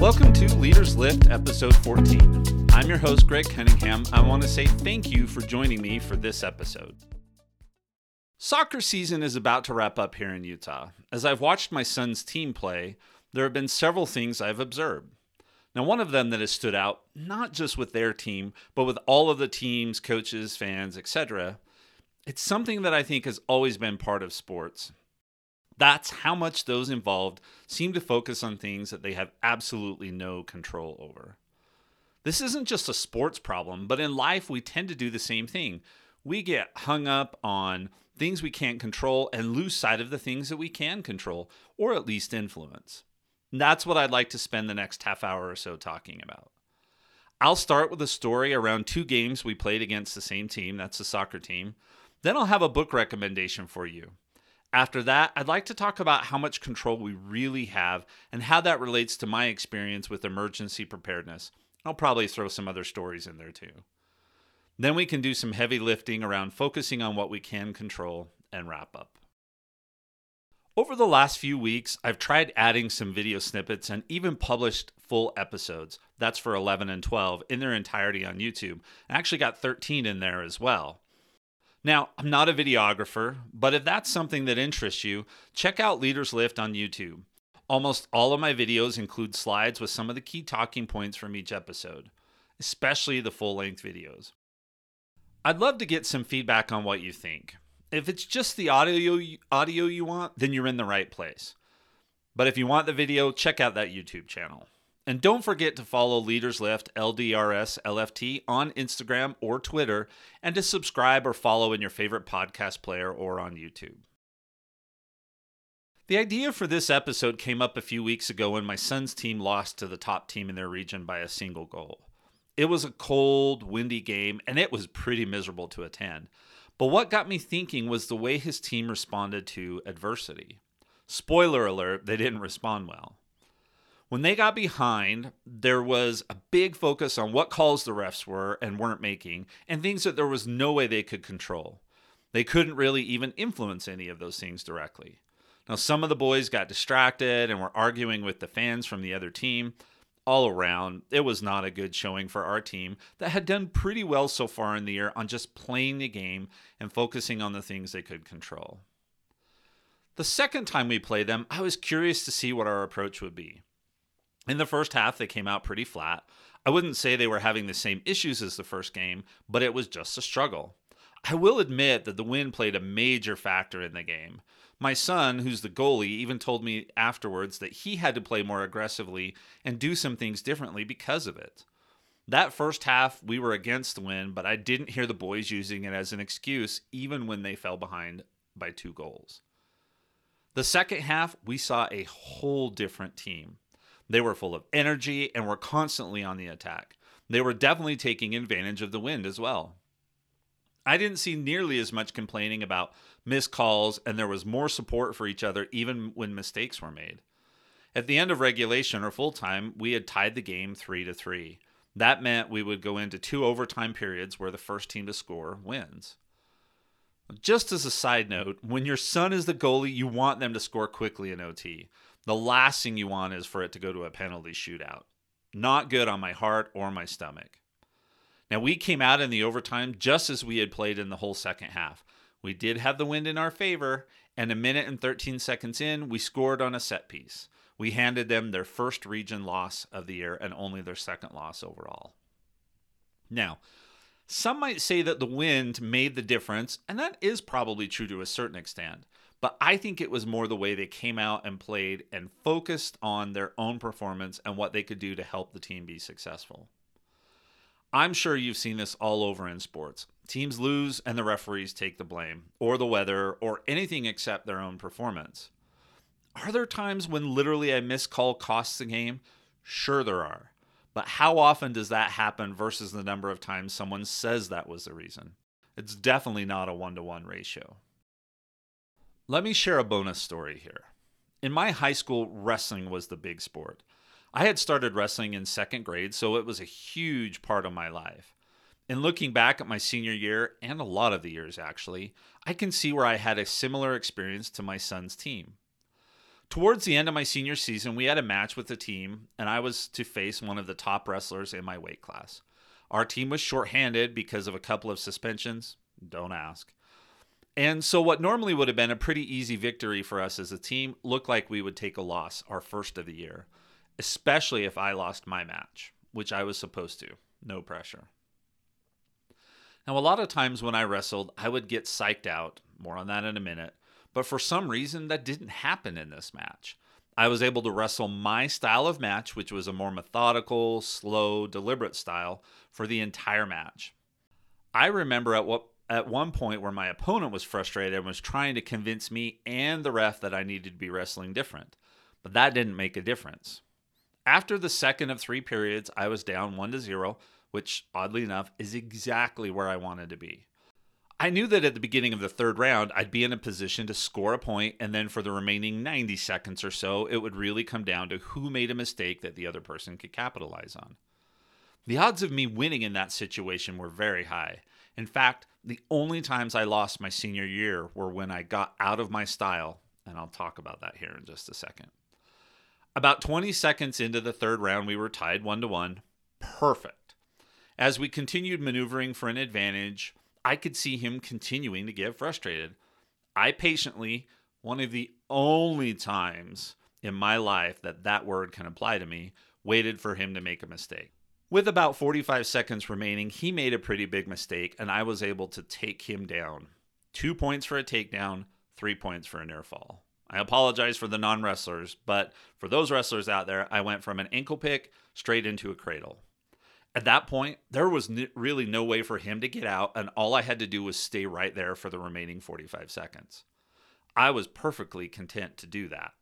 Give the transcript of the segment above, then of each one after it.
Welcome to Leaders Lift, episode 14. I'm your host, Greg Cunningham. I want to say thank you for joining me for this episode. Soccer season is about to wrap up here in Utah. As I've watched my son's team play, there have been several things I've observed. Now, one of them that has stood out, not just with their team, but with all of the teams, coaches, fans, etc., it's something that I think has always been part of sports. That's how much those involved seem to focus on things that they have absolutely no control over. This isn't just a sports problem, but in life we tend to do the same thing. We get hung up on things we can't control and lose sight of the things that we can control, or at least influence. And that's what I'd like to spend the next half hour or so talking about. I'll start with a story around two games we played against the same team, that's the soccer team. Then I'll have a book recommendation for you. After that, I'd like to talk about how much control we really have and how that relates to my experience with emergency preparedness. I'll probably throw some other stories in there too. Then we can do some heavy lifting around focusing on what we can control and wrap up. Over the last few weeks, I've tried adding some video snippets and even published full episodes. That's for 11 and 12 in their entirety on YouTube. I actually got 13 in there as well. Now, I'm not a videographer, but if that's something that interests you, check out Leaders Lift on YouTube. Almost all of my videos include slides with some of the key talking points from each episode, especially the full length videos. I'd love to get some feedback on what you think. If it's just the audio audio you want, then you're in the right place. But if you want the video, check out that YouTube channel. And don't forget to follow Leaders Lift, LDRS LFT on Instagram or Twitter and to subscribe or follow in your favorite podcast player or on YouTube. The idea for this episode came up a few weeks ago when my son's team lost to the top team in their region by a single goal. It was a cold, windy game, and it was pretty miserable to attend. But what got me thinking was the way his team responded to adversity. Spoiler alert, they didn't respond well. When they got behind, there was a big focus on what calls the refs were and weren't making, and things that there was no way they could control. They couldn't really even influence any of those things directly. Now, some of the boys got distracted and were arguing with the fans from the other team. All around, it was not a good showing for our team that had done pretty well so far in the year on just playing the game and focusing on the things they could control. The second time we played them, I was curious to see what our approach would be. In the first half, they came out pretty flat. I wouldn't say they were having the same issues as the first game, but it was just a struggle. I will admit that the wind played a major factor in the game. My son, who's the goalie, even told me afterwards that he had to play more aggressively and do some things differently because of it. That first half, we were against the wind, but I didn't hear the boys using it as an excuse, even when they fell behind by two goals. The second half, we saw a whole different team. They were full of energy and were constantly on the attack. They were definitely taking advantage of the wind as well. I didn't see nearly as much complaining about missed calls, and there was more support for each other even when mistakes were made. At the end of regulation or full time, we had tied the game 3 to 3. That meant we would go into two overtime periods where the first team to score wins. Just as a side note, when your son is the goalie, you want them to score quickly in OT. The last thing you want is for it to go to a penalty shootout. Not good on my heart or my stomach. Now, we came out in the overtime just as we had played in the whole second half. We did have the wind in our favor, and a minute and 13 seconds in, we scored on a set piece. We handed them their first region loss of the year and only their second loss overall. Now, some might say that the wind made the difference, and that is probably true to a certain extent. But I think it was more the way they came out and played and focused on their own performance and what they could do to help the team be successful. I'm sure you've seen this all over in sports. Teams lose and the referees take the blame, or the weather, or anything except their own performance. Are there times when literally a missed call costs the game? Sure, there are. But how often does that happen versus the number of times someone says that was the reason? It's definitely not a one to one ratio. Let me share a bonus story here. In my high school, wrestling was the big sport. I had started wrestling in second grade, so it was a huge part of my life. And looking back at my senior year, and a lot of the years actually, I can see where I had a similar experience to my son's team. Towards the end of my senior season, we had a match with the team, and I was to face one of the top wrestlers in my weight class. Our team was shorthanded because of a couple of suspensions. Don't ask. And so, what normally would have been a pretty easy victory for us as a team looked like we would take a loss, our first of the year, especially if I lost my match, which I was supposed to. No pressure. Now, a lot of times when I wrestled, I would get psyched out. More on that in a minute. But for some reason, that didn't happen in this match. I was able to wrestle my style of match, which was a more methodical, slow, deliberate style, for the entire match. I remember at what at one point where my opponent was frustrated and was trying to convince me and the ref that I needed to be wrestling different. But that didn't make a difference. After the second of three periods, I was down 1 to 0, which oddly enough is exactly where I wanted to be. I knew that at the beginning of the third round, I'd be in a position to score a point, and then for the remaining 90 seconds or so, it would really come down to who made a mistake that the other person could capitalize on. The odds of me winning in that situation were very high. In fact, the only times I lost my senior year were when I got out of my style, and I'll talk about that here in just a second. About 20 seconds into the third round, we were tied 1 to 1. Perfect. As we continued maneuvering for an advantage, I could see him continuing to get frustrated. I patiently, one of the only times in my life that that word can apply to me, waited for him to make a mistake. With about 45 seconds remaining, he made a pretty big mistake, and I was able to take him down. Two points for a takedown, three points for a near fall. I apologize for the non wrestlers, but for those wrestlers out there, I went from an ankle pick straight into a cradle. At that point, there was n- really no way for him to get out, and all I had to do was stay right there for the remaining 45 seconds. I was perfectly content to do that.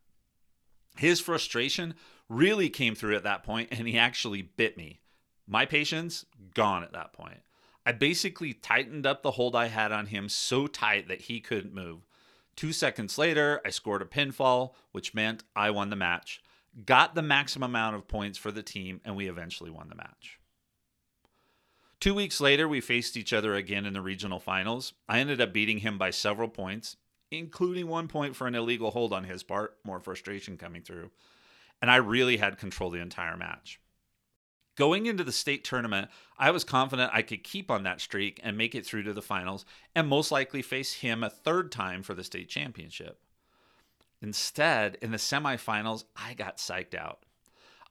His frustration really came through at that point, and he actually bit me. My patience, gone at that point. I basically tightened up the hold I had on him so tight that he couldn't move. Two seconds later, I scored a pinfall, which meant I won the match, got the maximum amount of points for the team, and we eventually won the match. Two weeks later, we faced each other again in the regional finals. I ended up beating him by several points, including one point for an illegal hold on his part, more frustration coming through. And I really had control the entire match. Going into the state tournament, I was confident I could keep on that streak and make it through to the finals and most likely face him a third time for the state championship. Instead, in the semifinals, I got psyched out.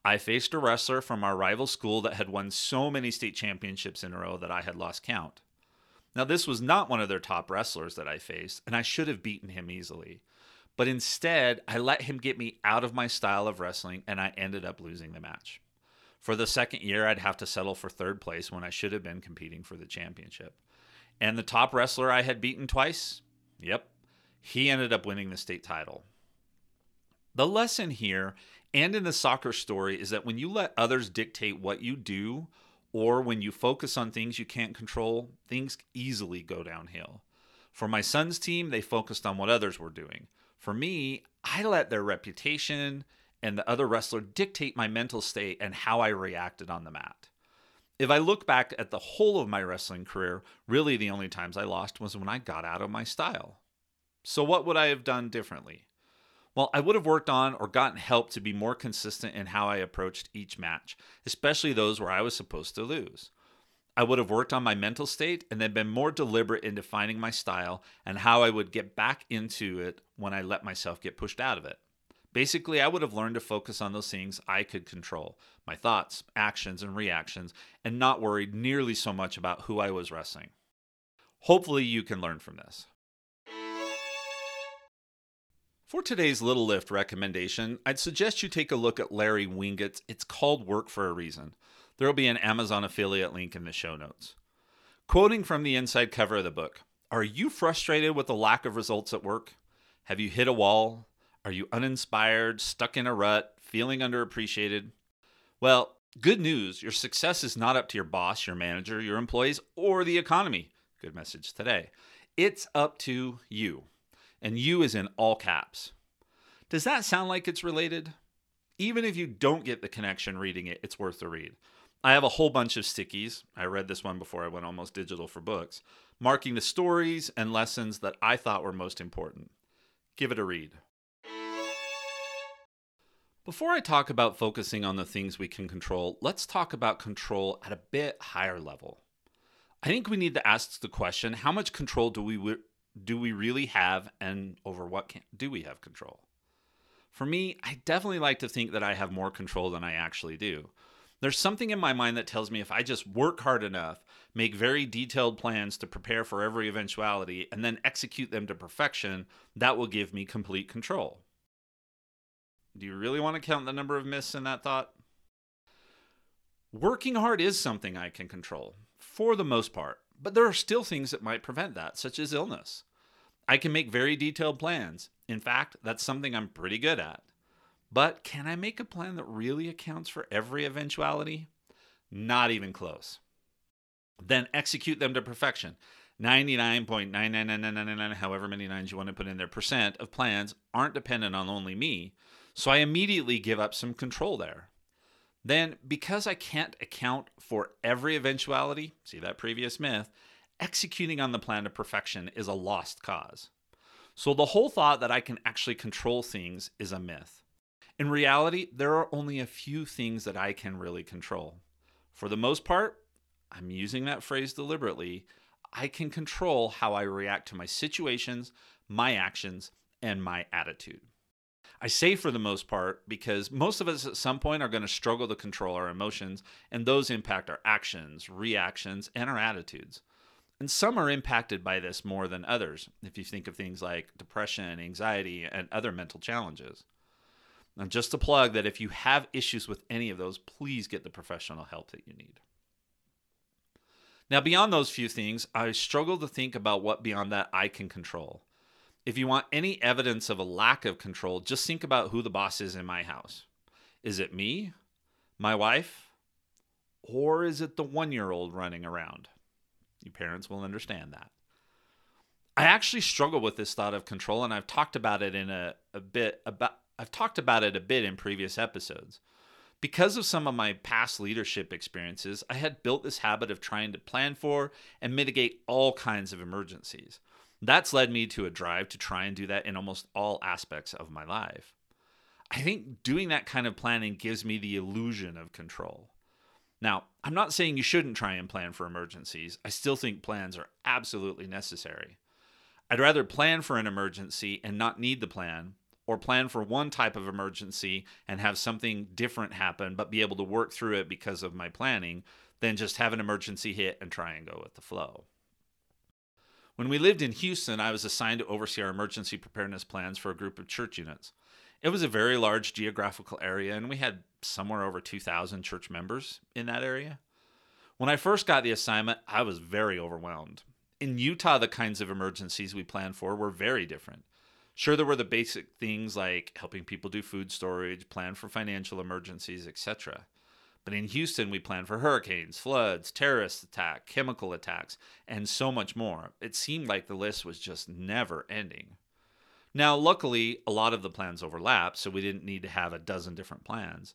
I faced a wrestler from our rival school that had won so many state championships in a row that I had lost count. Now, this was not one of their top wrestlers that I faced, and I should have beaten him easily. But instead, I let him get me out of my style of wrestling, and I ended up losing the match. For the second year, I'd have to settle for third place when I should have been competing for the championship. And the top wrestler I had beaten twice, yep, he ended up winning the state title. The lesson here and in the soccer story is that when you let others dictate what you do, or when you focus on things you can't control, things easily go downhill. For my son's team, they focused on what others were doing. For me, I let their reputation and the other wrestler dictate my mental state and how I reacted on the mat. If I look back at the whole of my wrestling career, really the only times I lost was when I got out of my style. So, what would I have done differently? Well, I would have worked on or gotten help to be more consistent in how I approached each match, especially those where I was supposed to lose. I would have worked on my mental state and then been more deliberate in defining my style and how I would get back into it when I let myself get pushed out of it. Basically, I would have learned to focus on those things I could control my thoughts, actions, and reactions, and not worried nearly so much about who I was wrestling. Hopefully, you can learn from this. For today's Little Lift recommendation, I'd suggest you take a look at Larry Winget's It's Called Work for a Reason. There will be an Amazon affiliate link in the show notes. Quoting from the inside cover of the book Are you frustrated with the lack of results at work? Have you hit a wall? Are you uninspired, stuck in a rut, feeling underappreciated? Well, good news your success is not up to your boss, your manager, your employees, or the economy. Good message today. It's up to you and you is in all caps. Does that sound like it's related? Even if you don't get the connection reading it, it's worth the read. I have a whole bunch of stickies. I read this one before I went almost digital for books, marking the stories and lessons that I thought were most important. Give it a read. Before I talk about focusing on the things we can control, let's talk about control at a bit higher level. I think we need to ask the question how much control do we do we really have and over what can, do we have control? For me, I definitely like to think that I have more control than I actually do. There's something in my mind that tells me if I just work hard enough, make very detailed plans to prepare for every eventuality, and then execute them to perfection, that will give me complete control. Do you really want to count the number of myths in that thought? Working hard is something I can control, for the most part, but there are still things that might prevent that, such as illness. I can make very detailed plans. In fact, that's something I'm pretty good at. But can I make a plan that really accounts for every eventuality? Not even close. Then execute them to perfection. 99.99999, however many nines you want to put in there, percent of plans aren't dependent on only me, so I immediately give up some control there. Then, because I can't account for every eventuality, see that previous myth, executing on the plan to perfection is a lost cause. So the whole thought that I can actually control things is a myth. In reality, there are only a few things that I can really control. For the most part, I'm using that phrase deliberately. I can control how I react to my situations, my actions, and my attitude. I say for the most part because most of us at some point are going to struggle to control our emotions, and those impact our actions, reactions, and our attitudes. And some are impacted by this more than others, if you think of things like depression, anxiety, and other mental challenges. And just to plug that if you have issues with any of those, please get the professional help that you need. Now, beyond those few things, I struggle to think about what beyond that I can control. If you want any evidence of a lack of control, just think about who the boss is in my house. Is it me, my wife, or is it the one year old running around? You parents will understand that. I actually struggle with this thought of control, and I've talked about it in a, a bit about I've talked about it a bit in previous episodes. Because of some of my past leadership experiences, I had built this habit of trying to plan for and mitigate all kinds of emergencies. That's led me to a drive to try and do that in almost all aspects of my life. I think doing that kind of planning gives me the illusion of control. Now, I'm not saying you shouldn't try and plan for emergencies. I still think plans are absolutely necessary. I'd rather plan for an emergency and not need the plan, or plan for one type of emergency and have something different happen, but be able to work through it because of my planning, than just have an emergency hit and try and go with the flow. When we lived in Houston, I was assigned to oversee our emergency preparedness plans for a group of church units. It was a very large geographical area, and we had somewhere over 2,000 church members in that area. When I first got the assignment, I was very overwhelmed. In Utah, the kinds of emergencies we planned for were very different. Sure, there were the basic things like helping people do food storage, plan for financial emergencies, etc. But in Houston, we planned for hurricanes, floods, terrorist attack, chemical attacks, and so much more. It seemed like the list was just never ending. Now, luckily, a lot of the plans overlapped, so we didn't need to have a dozen different plans.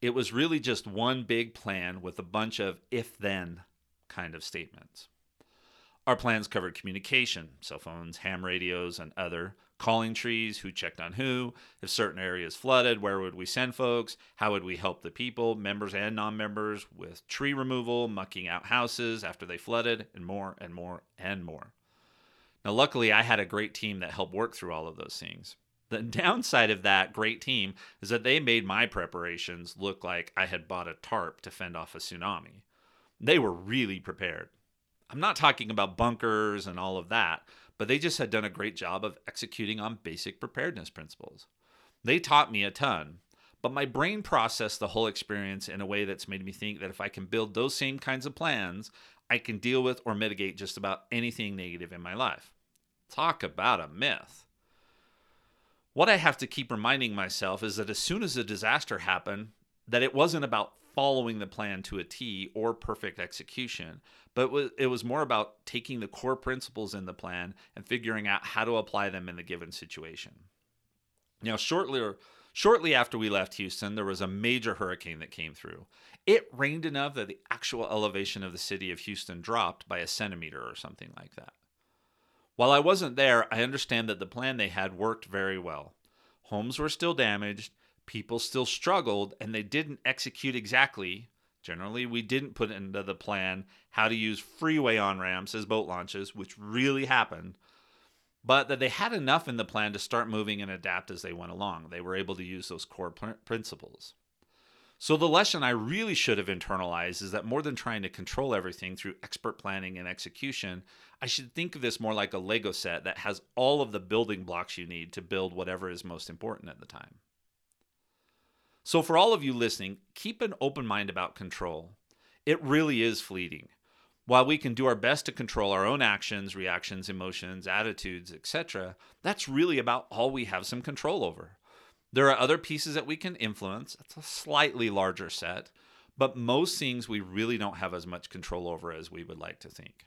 It was really just one big plan with a bunch of if then kind of statements. Our plans covered communication, cell phones, ham radios, and other, calling trees, who checked on who, if certain areas flooded, where would we send folks, how would we help the people, members and non members, with tree removal, mucking out houses after they flooded, and more and more and more. Now, luckily, I had a great team that helped work through all of those things. The downside of that great team is that they made my preparations look like I had bought a tarp to fend off a tsunami. They were really prepared. I'm not talking about bunkers and all of that, but they just had done a great job of executing on basic preparedness principles. They taught me a ton, but my brain processed the whole experience in a way that's made me think that if I can build those same kinds of plans, I can deal with or mitigate just about anything negative in my life. Talk about a myth. What I have to keep reminding myself is that as soon as a disaster happened, that it wasn't about following the plan to a T or perfect execution, but it was more about taking the core principles in the plan and figuring out how to apply them in the given situation. Now, shortly shortly after we left Houston, there was a major hurricane that came through. It rained enough that the actual elevation of the city of Houston dropped by a centimeter or something like that. While I wasn't there, I understand that the plan they had worked very well. Homes were still damaged, people still struggled and they didn't execute exactly. Generally, we didn't put into the plan how to use freeway on ramps as boat launches, which really happened, but that they had enough in the plan to start moving and adapt as they went along. They were able to use those core pr- principles. So, the lesson I really should have internalized is that more than trying to control everything through expert planning and execution, I should think of this more like a Lego set that has all of the building blocks you need to build whatever is most important at the time. So, for all of you listening, keep an open mind about control. It really is fleeting. While we can do our best to control our own actions, reactions, emotions, attitudes, etc., that's really about all we have some control over. There are other pieces that we can influence. It's a slightly larger set, but most things we really don't have as much control over as we would like to think.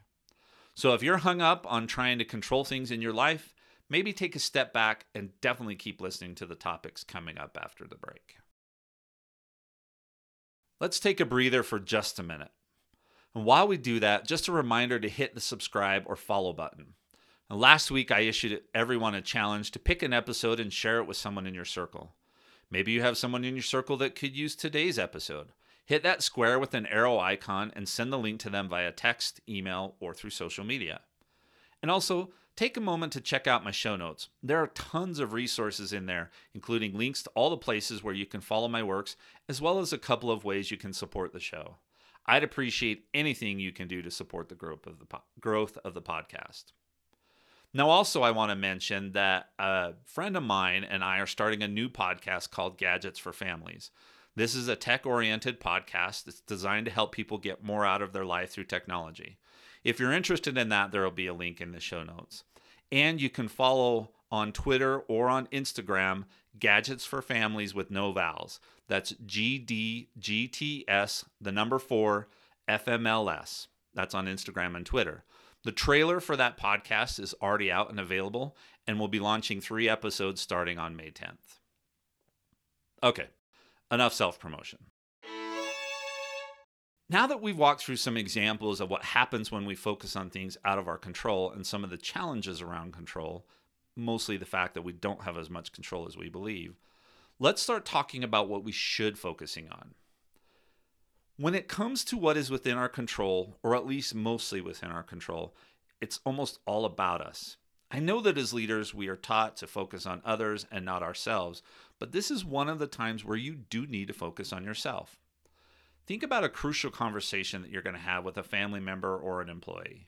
So if you're hung up on trying to control things in your life, maybe take a step back and definitely keep listening to the topics coming up after the break. Let's take a breather for just a minute. And while we do that, just a reminder to hit the subscribe or follow button. Last week, I issued everyone a challenge to pick an episode and share it with someone in your circle. Maybe you have someone in your circle that could use today's episode. Hit that square with an arrow icon and send the link to them via text, email, or through social media. And also, take a moment to check out my show notes. There are tons of resources in there, including links to all the places where you can follow my works, as well as a couple of ways you can support the show. I'd appreciate anything you can do to support the growth of the po- growth of the podcast. Now, also, I want to mention that a friend of mine and I are starting a new podcast called Gadgets for Families. This is a tech oriented podcast that's designed to help people get more out of their life through technology. If you're interested in that, there will be a link in the show notes. And you can follow on Twitter or on Instagram Gadgets for Families with no vowels. That's GDGTS, the number four, FMLS. That's on Instagram and Twitter. The trailer for that podcast is already out and available, and we'll be launching three episodes starting on May 10th. Okay, enough self promotion. Now that we've walked through some examples of what happens when we focus on things out of our control and some of the challenges around control, mostly the fact that we don't have as much control as we believe, let's start talking about what we should focusing on. When it comes to what is within our control, or at least mostly within our control, it's almost all about us. I know that as leaders, we are taught to focus on others and not ourselves, but this is one of the times where you do need to focus on yourself. Think about a crucial conversation that you're going to have with a family member or an employee.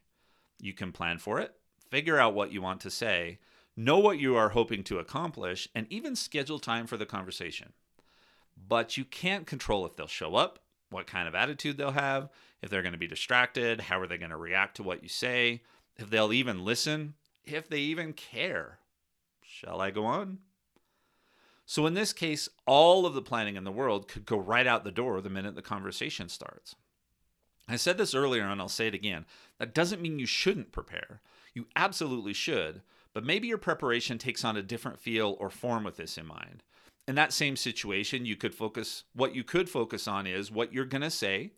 You can plan for it, figure out what you want to say, know what you are hoping to accomplish, and even schedule time for the conversation. But you can't control if they'll show up, what kind of attitude they'll have, if they're going to be distracted, how are they going to react to what you say, if they'll even listen, if they even care. Shall I go on? So, in this case, all of the planning in the world could go right out the door the minute the conversation starts. I said this earlier and I'll say it again. That doesn't mean you shouldn't prepare. You absolutely should, but maybe your preparation takes on a different feel or form with this in mind in that same situation, you could focus, what you could focus on is what you're going to say,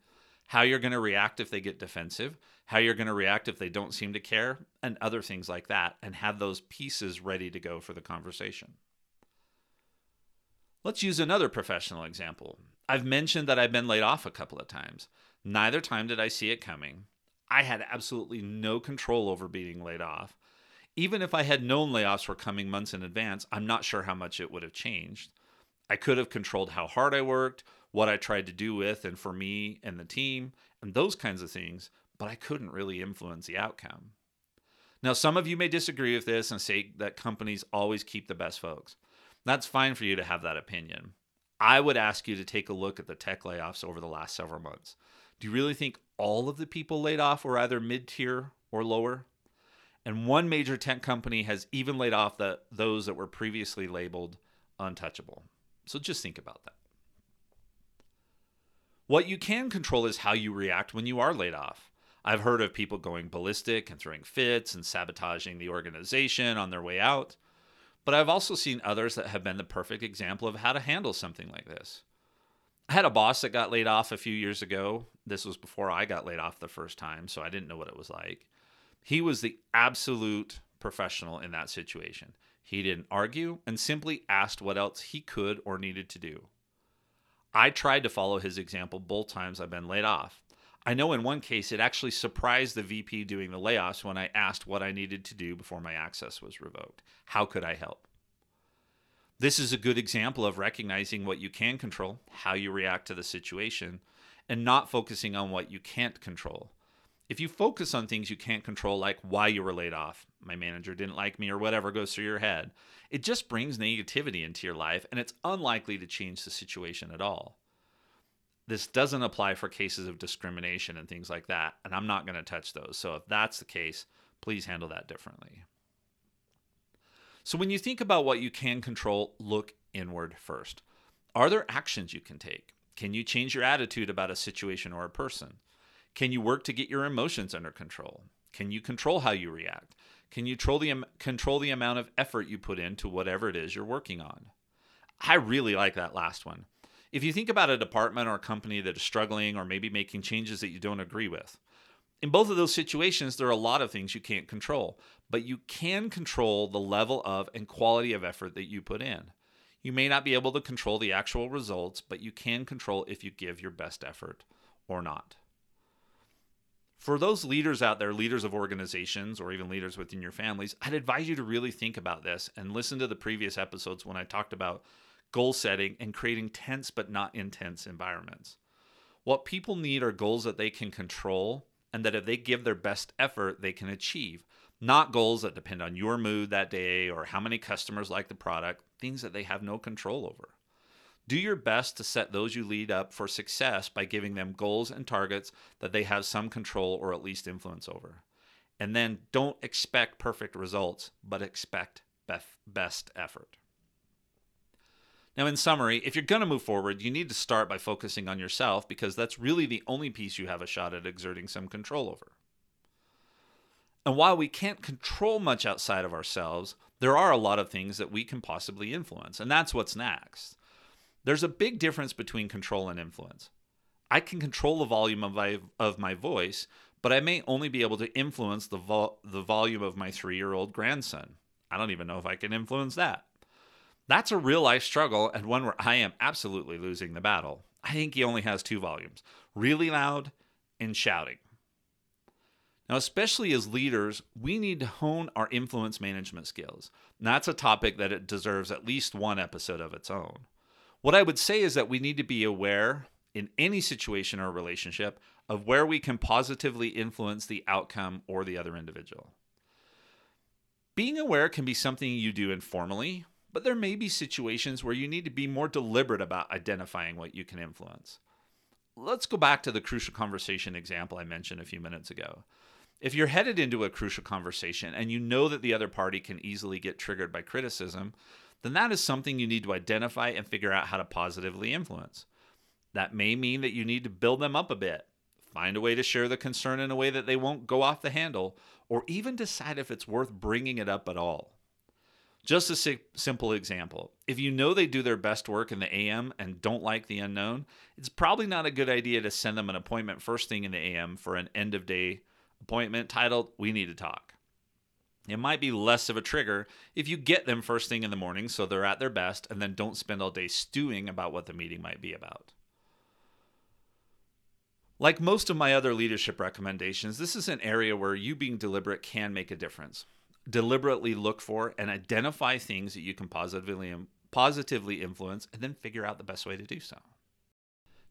how you're going to react if they get defensive, how you're going to react if they don't seem to care, and other things like that, and have those pieces ready to go for the conversation. Let's use another professional example. I've mentioned that I've been laid off a couple of times. Neither time did I see it coming. I had absolutely no control over being laid off. Even if I had known layoffs were coming months in advance, I'm not sure how much it would have changed. I could have controlled how hard I worked, what I tried to do with and for me and the team, and those kinds of things, but I couldn't really influence the outcome. Now, some of you may disagree with this and say that companies always keep the best folks. That's fine for you to have that opinion. I would ask you to take a look at the tech layoffs over the last several months. Do you really think all of the people laid off were either mid tier or lower? And one major tech company has even laid off the, those that were previously labeled untouchable. So just think about that. What you can control is how you react when you are laid off. I've heard of people going ballistic and throwing fits and sabotaging the organization on their way out. But I've also seen others that have been the perfect example of how to handle something like this. I had a boss that got laid off a few years ago. This was before I got laid off the first time, so I didn't know what it was like. He was the absolute professional in that situation. He didn't argue and simply asked what else he could or needed to do. I tried to follow his example both times I've been laid off. I know in one case it actually surprised the VP doing the layoffs when I asked what I needed to do before my access was revoked. How could I help? This is a good example of recognizing what you can control, how you react to the situation, and not focusing on what you can't control. If you focus on things you can't control, like why you were laid off, my manager didn't like me, or whatever goes through your head, it just brings negativity into your life and it's unlikely to change the situation at all. This doesn't apply for cases of discrimination and things like that, and I'm not going to touch those. So if that's the case, please handle that differently. So when you think about what you can control, look inward first. Are there actions you can take? Can you change your attitude about a situation or a person? Can you work to get your emotions under control? Can you control how you react? Can you control the, control the amount of effort you put into whatever it is you're working on? I really like that last one. If you think about a department or a company that is struggling or maybe making changes that you don't agree with, in both of those situations, there are a lot of things you can't control, but you can control the level of and quality of effort that you put in. You may not be able to control the actual results, but you can control if you give your best effort or not for those leaders out there, leaders of organizations or even leaders within your families, I'd advise you to really think about this and listen to the previous episodes when I talked about goal setting and creating tense but not intense environments. What people need are goals that they can control and that if they give their best effort, they can achieve, not goals that depend on your mood that day or how many customers like the product, things that they have no control over. Do your best to set those you lead up for success by giving them goals and targets that they have some control or at least influence over. And then don't expect perfect results, but expect best effort. Now, in summary, if you're going to move forward, you need to start by focusing on yourself because that's really the only piece you have a shot at exerting some control over. And while we can't control much outside of ourselves, there are a lot of things that we can possibly influence, and that's what's next. There's a big difference between control and influence. I can control the volume of my, of my voice, but I may only be able to influence the, vo- the volume of my three year old grandson. I don't even know if I can influence that. That's a real life struggle and one where I am absolutely losing the battle. I think he only has two volumes really loud and shouting. Now, especially as leaders, we need to hone our influence management skills. And that's a topic that it deserves at least one episode of its own. What I would say is that we need to be aware in any situation or relationship of where we can positively influence the outcome or the other individual. Being aware can be something you do informally, but there may be situations where you need to be more deliberate about identifying what you can influence. Let's go back to the crucial conversation example I mentioned a few minutes ago. If you're headed into a crucial conversation and you know that the other party can easily get triggered by criticism, then that is something you need to identify and figure out how to positively influence. That may mean that you need to build them up a bit, find a way to share the concern in a way that they won't go off the handle, or even decide if it's worth bringing it up at all. Just a si- simple example if you know they do their best work in the AM and don't like the unknown, it's probably not a good idea to send them an appointment first thing in the AM for an end of day appointment titled, We Need to Talk. It might be less of a trigger if you get them first thing in the morning so they're at their best and then don't spend all day stewing about what the meeting might be about. Like most of my other leadership recommendations, this is an area where you being deliberate can make a difference. Deliberately look for and identify things that you can positively positively influence and then figure out the best way to do so.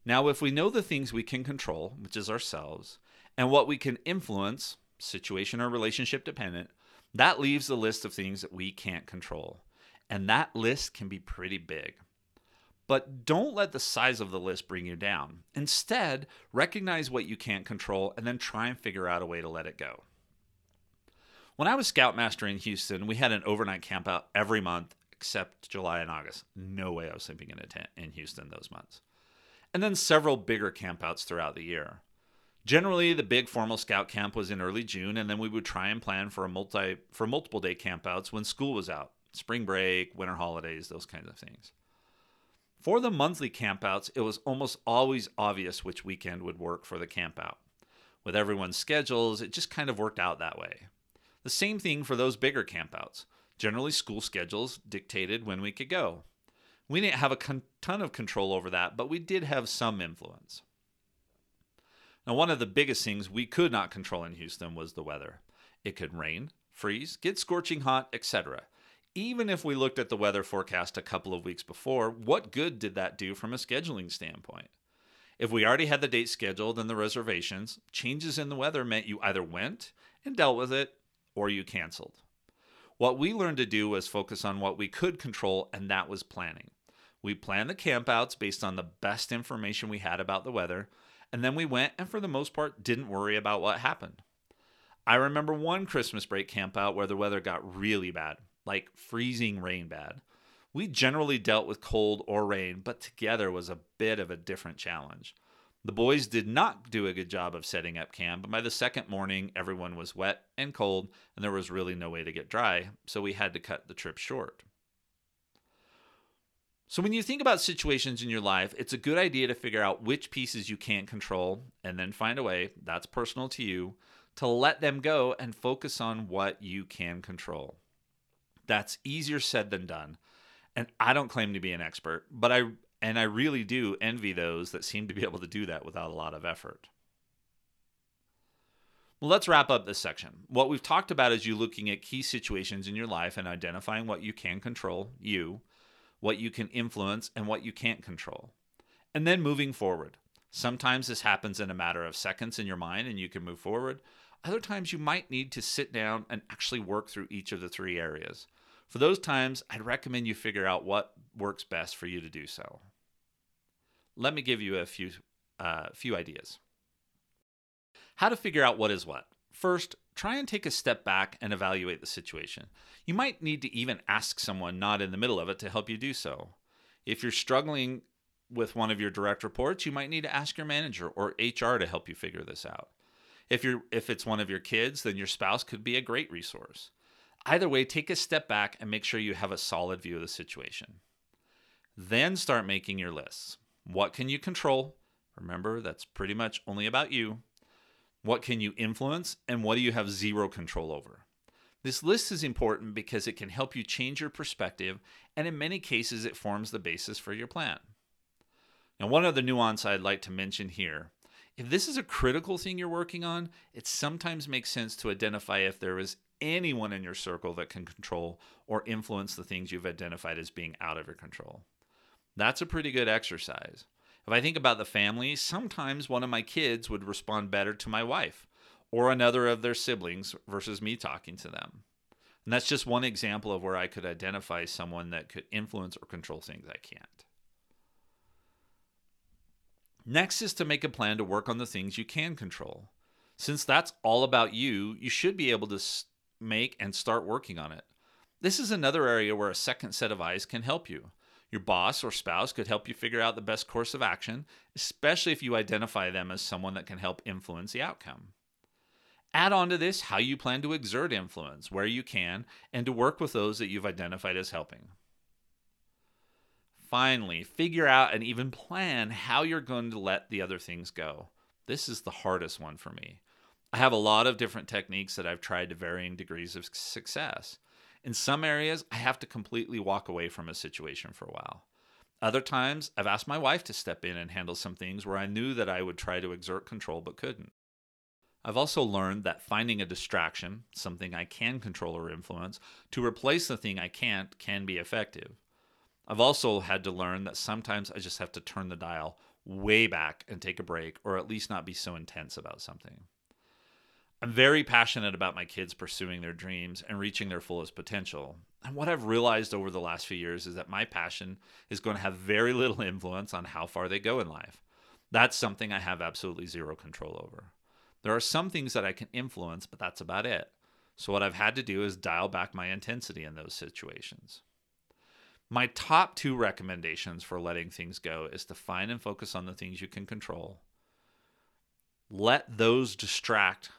Now, if we know the things we can control, which is ourselves, and what we can influence, situation or relationship dependent, that leaves the list of things that we can't control. And that list can be pretty big. But don't let the size of the list bring you down. Instead, recognize what you can't control and then try and figure out a way to let it go. When I was Scoutmaster in Houston, we had an overnight camp out every month except July and August. No way I was sleeping in a tent in Houston those months. And then several bigger campouts throughout the year. Generally, the big formal scout camp was in early June, and then we would try and plan for a multi for multiple day campouts when school was out, spring break, winter holidays, those kinds of things. For the monthly campouts, it was almost always obvious which weekend would work for the campout. With everyone's schedules, it just kind of worked out that way. The same thing for those bigger campouts. Generally, school schedules dictated when we could go. We didn't have a con- ton of control over that, but we did have some influence. Now, one of the biggest things we could not control in Houston was the weather. It could rain, freeze, get scorching hot, etc. Even if we looked at the weather forecast a couple of weeks before, what good did that do from a scheduling standpoint? If we already had the date scheduled and the reservations, changes in the weather meant you either went and dealt with it or you canceled. What we learned to do was focus on what we could control, and that was planning. We planned the campouts based on the best information we had about the weather, and then we went and, for the most part, didn't worry about what happened. I remember one Christmas break campout where the weather got really bad, like freezing rain bad. We generally dealt with cold or rain, but together was a bit of a different challenge. The boys did not do a good job of setting up camp, but by the second morning, everyone was wet and cold, and there was really no way to get dry, so we had to cut the trip short. So, when you think about situations in your life, it's a good idea to figure out which pieces you can't control and then find a way, that's personal to you, to let them go and focus on what you can control. That's easier said than done. And I don't claim to be an expert, but I and I really do envy those that seem to be able to do that without a lot of effort. Well, let's wrap up this section. What we've talked about is you looking at key situations in your life and identifying what you can control, you, what you can influence, and what you can't control. And then moving forward. Sometimes this happens in a matter of seconds in your mind and you can move forward. Other times, you might need to sit down and actually work through each of the three areas. For those times, I'd recommend you figure out what works best for you to do so. Let me give you a few, uh, few ideas. How to figure out what is what. First, try and take a step back and evaluate the situation. You might need to even ask someone not in the middle of it to help you do so. If you're struggling with one of your direct reports, you might need to ask your manager or HR to help you figure this out. If you're if it's one of your kids, then your spouse could be a great resource. Either way, take a step back and make sure you have a solid view of the situation. Then start making your lists. What can you control? Remember, that's pretty much only about you. What can you influence? And what do you have zero control over? This list is important because it can help you change your perspective, and in many cases, it forms the basis for your plan. Now, one other nuance I'd like to mention here if this is a critical thing you're working on, it sometimes makes sense to identify if there is anyone in your circle that can control or influence the things you've identified as being out of your control. That's a pretty good exercise. If I think about the family, sometimes one of my kids would respond better to my wife or another of their siblings versus me talking to them. And that's just one example of where I could identify someone that could influence or control things I can't. Next is to make a plan to work on the things you can control. Since that's all about you, you should be able to make and start working on it. This is another area where a second set of eyes can help you. Your boss or spouse could help you figure out the best course of action, especially if you identify them as someone that can help influence the outcome. Add on to this how you plan to exert influence where you can and to work with those that you've identified as helping. Finally, figure out and even plan how you're going to let the other things go. This is the hardest one for me. I have a lot of different techniques that I've tried to varying degrees of success. In some areas, I have to completely walk away from a situation for a while. Other times, I've asked my wife to step in and handle some things where I knew that I would try to exert control but couldn't. I've also learned that finding a distraction, something I can control or influence, to replace the thing I can't can be effective. I've also had to learn that sometimes I just have to turn the dial way back and take a break, or at least not be so intense about something. I'm very passionate about my kids pursuing their dreams and reaching their fullest potential. And what I've realized over the last few years is that my passion is going to have very little influence on how far they go in life. That's something I have absolutely zero control over. There are some things that I can influence, but that's about it. So, what I've had to do is dial back my intensity in those situations. My top two recommendations for letting things go is to find and focus on the things you can control. Let those distract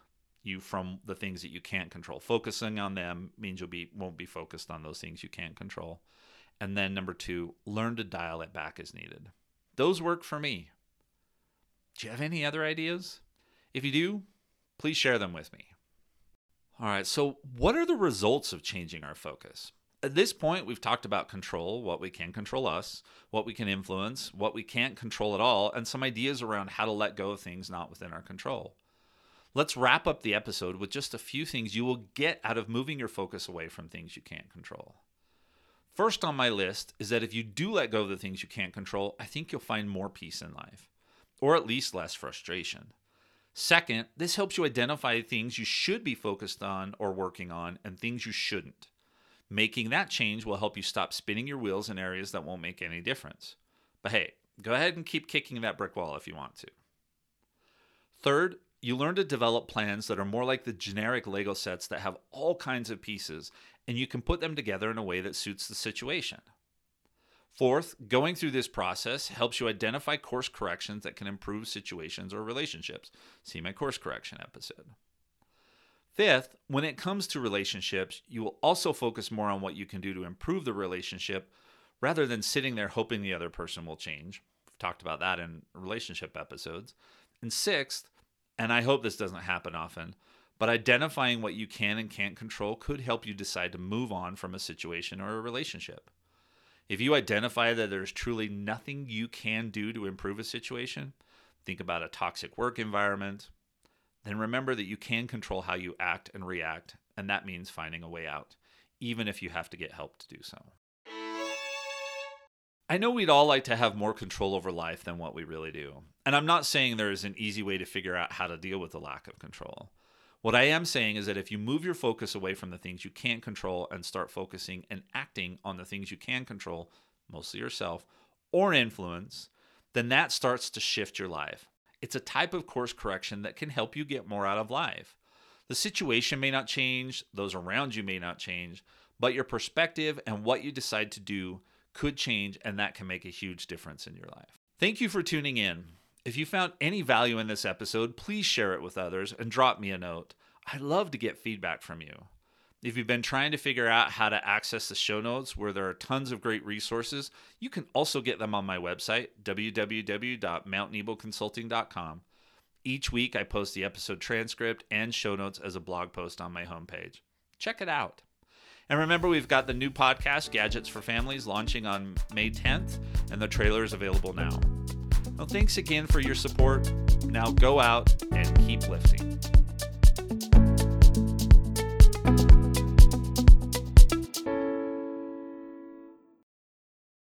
you from the things that you can't control. Focusing on them means you'll be won't be focused on those things you can't control. And then number 2, learn to dial it back as needed. Those work for me. Do you have any other ideas? If you do, please share them with me. All right, so what are the results of changing our focus? At this point, we've talked about control, what we can control us, what we can influence, what we can't control at all, and some ideas around how to let go of things not within our control. Let's wrap up the episode with just a few things you will get out of moving your focus away from things you can't control. First on my list is that if you do let go of the things you can't control, I think you'll find more peace in life, or at least less frustration. Second, this helps you identify things you should be focused on or working on and things you shouldn't. Making that change will help you stop spinning your wheels in areas that won't make any difference. But hey, go ahead and keep kicking that brick wall if you want to. Third, you learn to develop plans that are more like the generic Lego sets that have all kinds of pieces, and you can put them together in a way that suits the situation. Fourth, going through this process helps you identify course corrections that can improve situations or relationships. See my course correction episode. Fifth, when it comes to relationships, you will also focus more on what you can do to improve the relationship rather than sitting there hoping the other person will change. We've talked about that in relationship episodes. And sixth, and I hope this doesn't happen often, but identifying what you can and can't control could help you decide to move on from a situation or a relationship. If you identify that there's truly nothing you can do to improve a situation, think about a toxic work environment, then remember that you can control how you act and react, and that means finding a way out, even if you have to get help to do so. I know we'd all like to have more control over life than what we really do. And I'm not saying there is an easy way to figure out how to deal with the lack of control. What I am saying is that if you move your focus away from the things you can't control and start focusing and acting on the things you can control, mostly yourself, or influence, then that starts to shift your life. It's a type of course correction that can help you get more out of life. The situation may not change, those around you may not change, but your perspective and what you decide to do could change, and that can make a huge difference in your life. Thank you for tuning in. If you found any value in this episode, please share it with others and drop me a note. I'd love to get feedback from you. If you've been trying to figure out how to access the show notes where there are tons of great resources, you can also get them on my website, www.mountneboconsulting.com. Each week, I post the episode transcript and show notes as a blog post on my homepage. Check it out. And remember, we've got the new podcast, Gadgets for Families, launching on May 10th, and the trailer is available now. Well, thanks again for your support. Now go out and keep lifting.